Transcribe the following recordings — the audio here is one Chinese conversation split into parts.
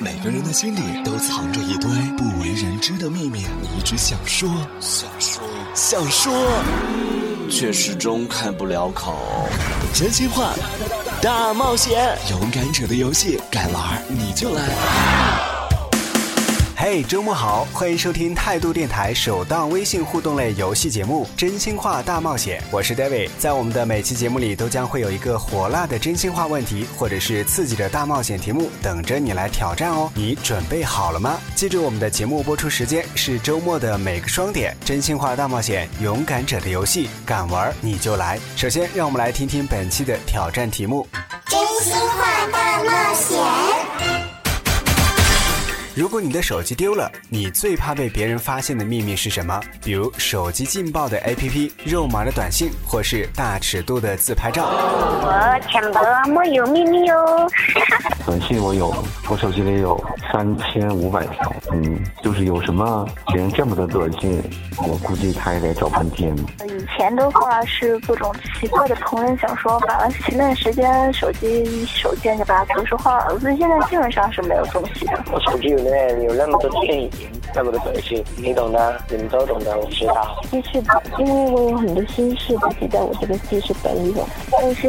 每个人的心里都藏着一堆不为人知的秘密，你一直想说，想说，想说，却始终开不了口。真心话大冒险，勇敢者的游戏，敢玩你就来。嘿，周末好，欢迎收听态度电台首档微信互动类游戏节目《真心话大冒险》，我是 David。在我们的每期节目里，都将会有一个火辣的真心话问题，或者是刺激的大冒险题目，等着你来挑战哦。你准备好了吗？记住，我们的节目播出时间是周末的每个双点。真心话大冒险，勇敢者的游戏，敢玩你就来。首先，让我们来听听本期的挑战题目：真心话大冒险。如果你的手机丢了，你最怕被别人发现的秘密是什么？比如手机劲爆的 APP、肉麻的短信，或是大尺度的自拍照。我钱包没有秘密哦。短信我有，我手机里有三千五百条。嗯，就是有什么别人这么多短信，我估计他也得找半天。以前的话是各种奇怪的同人小说，完了前段时间手机手贱就把它格式化了，所以现在基本上是没有东西的。我手机有。有那么多电影，那么多短信，你懂的，你们都懂的，我知道。记事本，因为我有很多心事都记在我这个记事本里，但是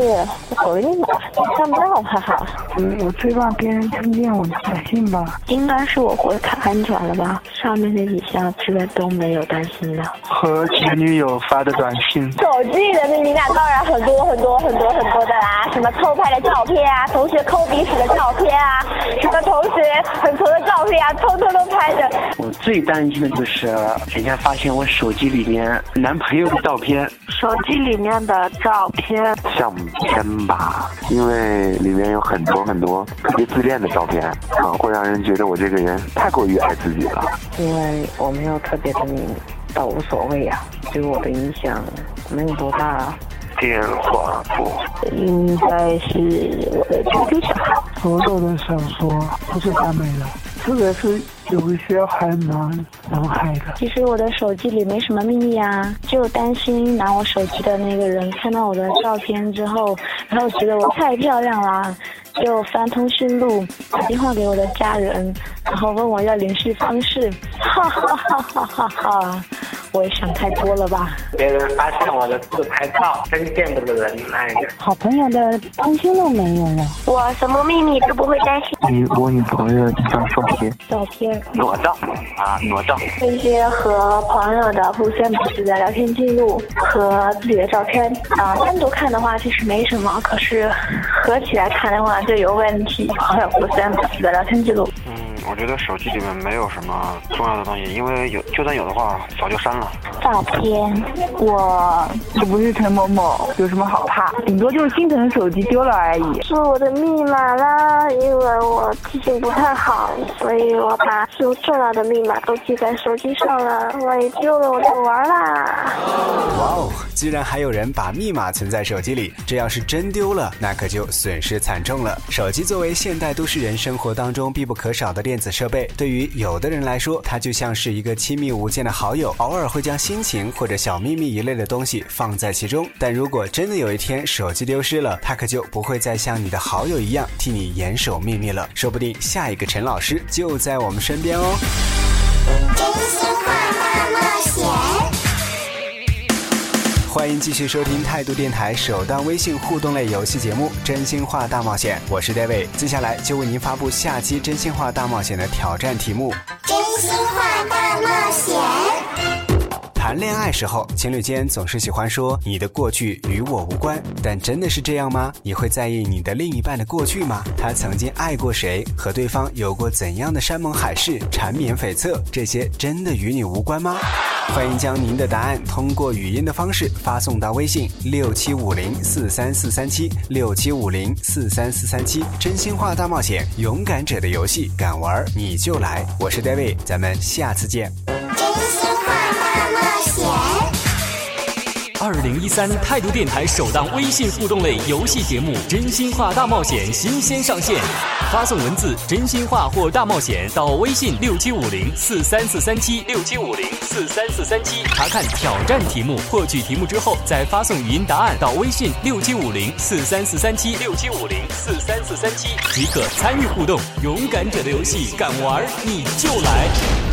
手机密码看不到，哈哈。嗯，我最怕别人听见我的短信吧。应该是我回太安全了吧？上面那几项之外都没有担心的。和前女友发的短信。手机的秘密那当然很多很多很多很多的啦，什么偷拍的照片啊，同学抠鼻屎的照片啊，什么同学很丑的照。片啊，偷偷的拍的。我最担心的就是人家发现我手机里面男朋友的照片。手机里面的照片，相片吧，因为里面有很多很多特别自恋的照片啊，会让人觉得我这个人太过于爱自己了。因为我没有特别的秘密，倒无所谓呀，对我的影响没有多大。电话簿，应该是我的亲戚小孩。所有的小说都是完美的。特别是有一些很难能害的。其实我的手机里没什么秘密啊，就担心拿我手机的那个人看到我的照片之后，然后觉得我太漂亮了，就翻通讯录，打电话给我的家人，然后问我要联系方式，哈哈哈哈哈哈。我也想太多了吧？别人发现我的自拍照，真见不得人爱的。好朋友的通讯录没有了，我什么秘密都不会担心。你我女朋友一张照片，照片裸照啊，裸照。一些和朋友的互相彼此的聊天记录和自己的照片啊，单独看的话其实没什么，可是合起来看的话就有问题。朋友互相彼此的聊天记录。我觉得手机里面没有什么重要的东西，因为有就算有的话，早就删了。照片，我我不是陈某某，有什么好怕？顶多就是心疼手机丢了而已。是我的密码啦，因为我记性不太好，所以我把所有重要的密码都记在手机上了，万一丢了我就完啦。哇哦，居然还有人把密码存在手机里，这要是真丢了，那可就损失惨重了。手机作为现代都市人生活当中必不可少的电。子设备对于有的人来说，它就像是一个亲密无间的好友，偶尔会将心情或者小秘密一类的东西放在其中。但如果真的有一天手机丢失了，它可就不会再像你的好友一样替你严守秘密了。说不定下一个陈老师就在我们身边哦。继续收听态度电台首档微信互动类游戏节目《真心话大冒险》，我是 David，接下来就为您发布下期真心话大冒险的挑战题目。真心话大冒险。谈恋爱时候，情侣间总是喜欢说你的过去与我无关，但真的是这样吗？你会在意你的另一半的过去吗？他曾经爱过谁？和对方有过怎样的山盟海誓、缠绵悱恻？这些真的与你无关吗？欢迎将您的答案通过语音的方式发送到微信六七五零四三四三七六七五零四三四三七。真心话大冒险，勇敢者的游戏，敢玩你就来。我是 David，咱们下次见。冒险。二零一三态度电台首档微信互动类游戏节目《真心话大冒险》新鲜上线，发送文字“真心话”或“大冒险”到微信六七五零四三四三七六七五零四三四三七，查看挑战题目，获取题目之后再发送语音答案到微信六七五零四三四三七六七五零四三四三七即可参与互动。勇敢者的游戏，敢玩你就来。